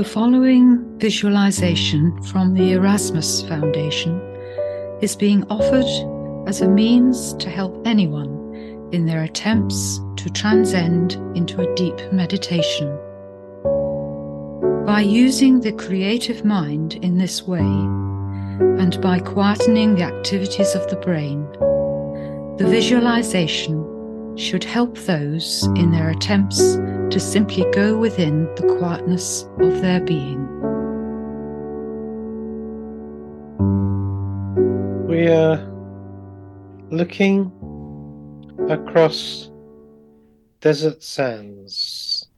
The following visualization from the Erasmus Foundation is being offered as a means to help anyone in their attempts to transcend into a deep meditation. By using the creative mind in this way, and by quietening the activities of the brain, the visualization should help those in their attempts to simply go within the quietness of their being. We are looking across desert sands.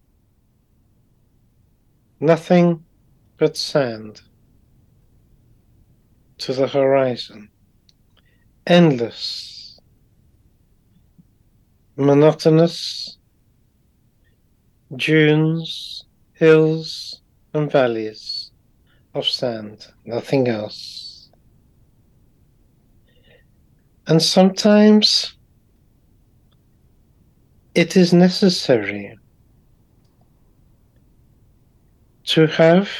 Nothing but sand to the horizon. Endless, monotonous dunes, hills, and valleys of sand, nothing else. And sometimes it is necessary to have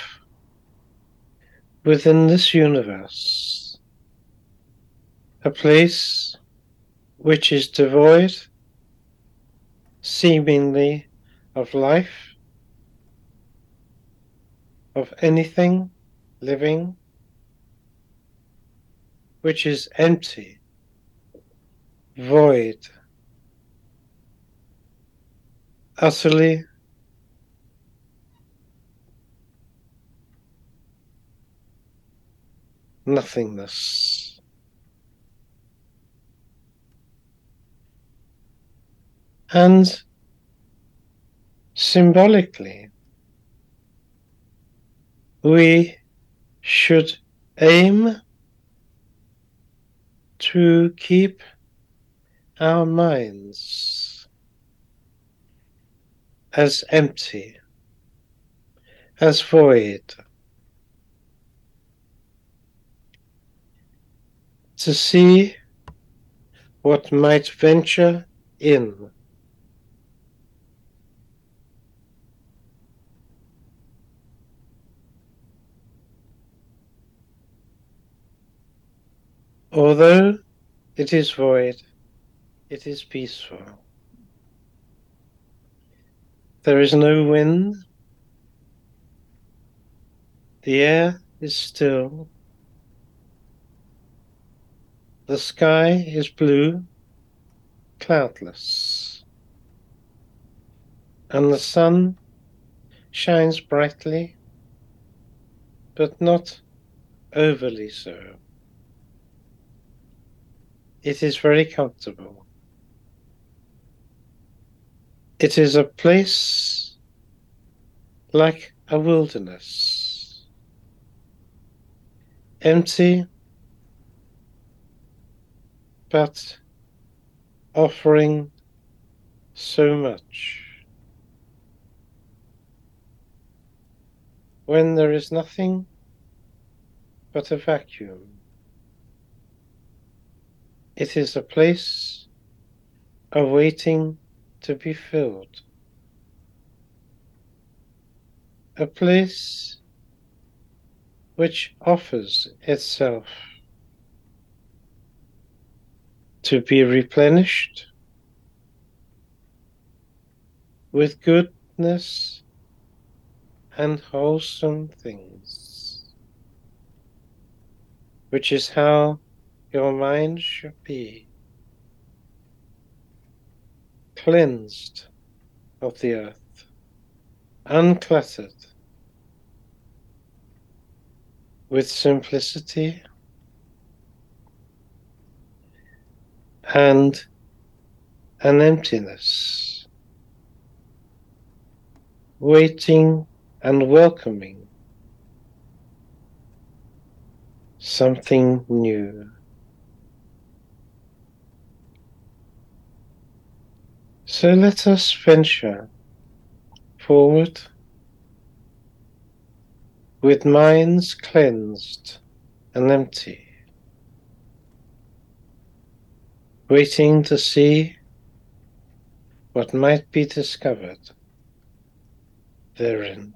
within this universe a place which is devoid seemingly of life, of anything living, which is empty, void, utterly nothingness. And symbolically, we should aim to keep our minds as empty, as void, to see what might venture in. Although it is void, it is peaceful. There is no wind. The air is still. The sky is blue, cloudless. And the sun shines brightly, but not overly so. It is very comfortable. It is a place like a wilderness, empty, but offering so much. When there is nothing but a vacuum. It is a place awaiting to be filled. A place which offers itself to be replenished with goodness and wholesome things, which is how your mind should be cleansed of the earth, uncluttered, with simplicity and an emptiness, waiting and welcoming something new. So let us venture forward with minds cleansed and empty, waiting to see what might be discovered therein.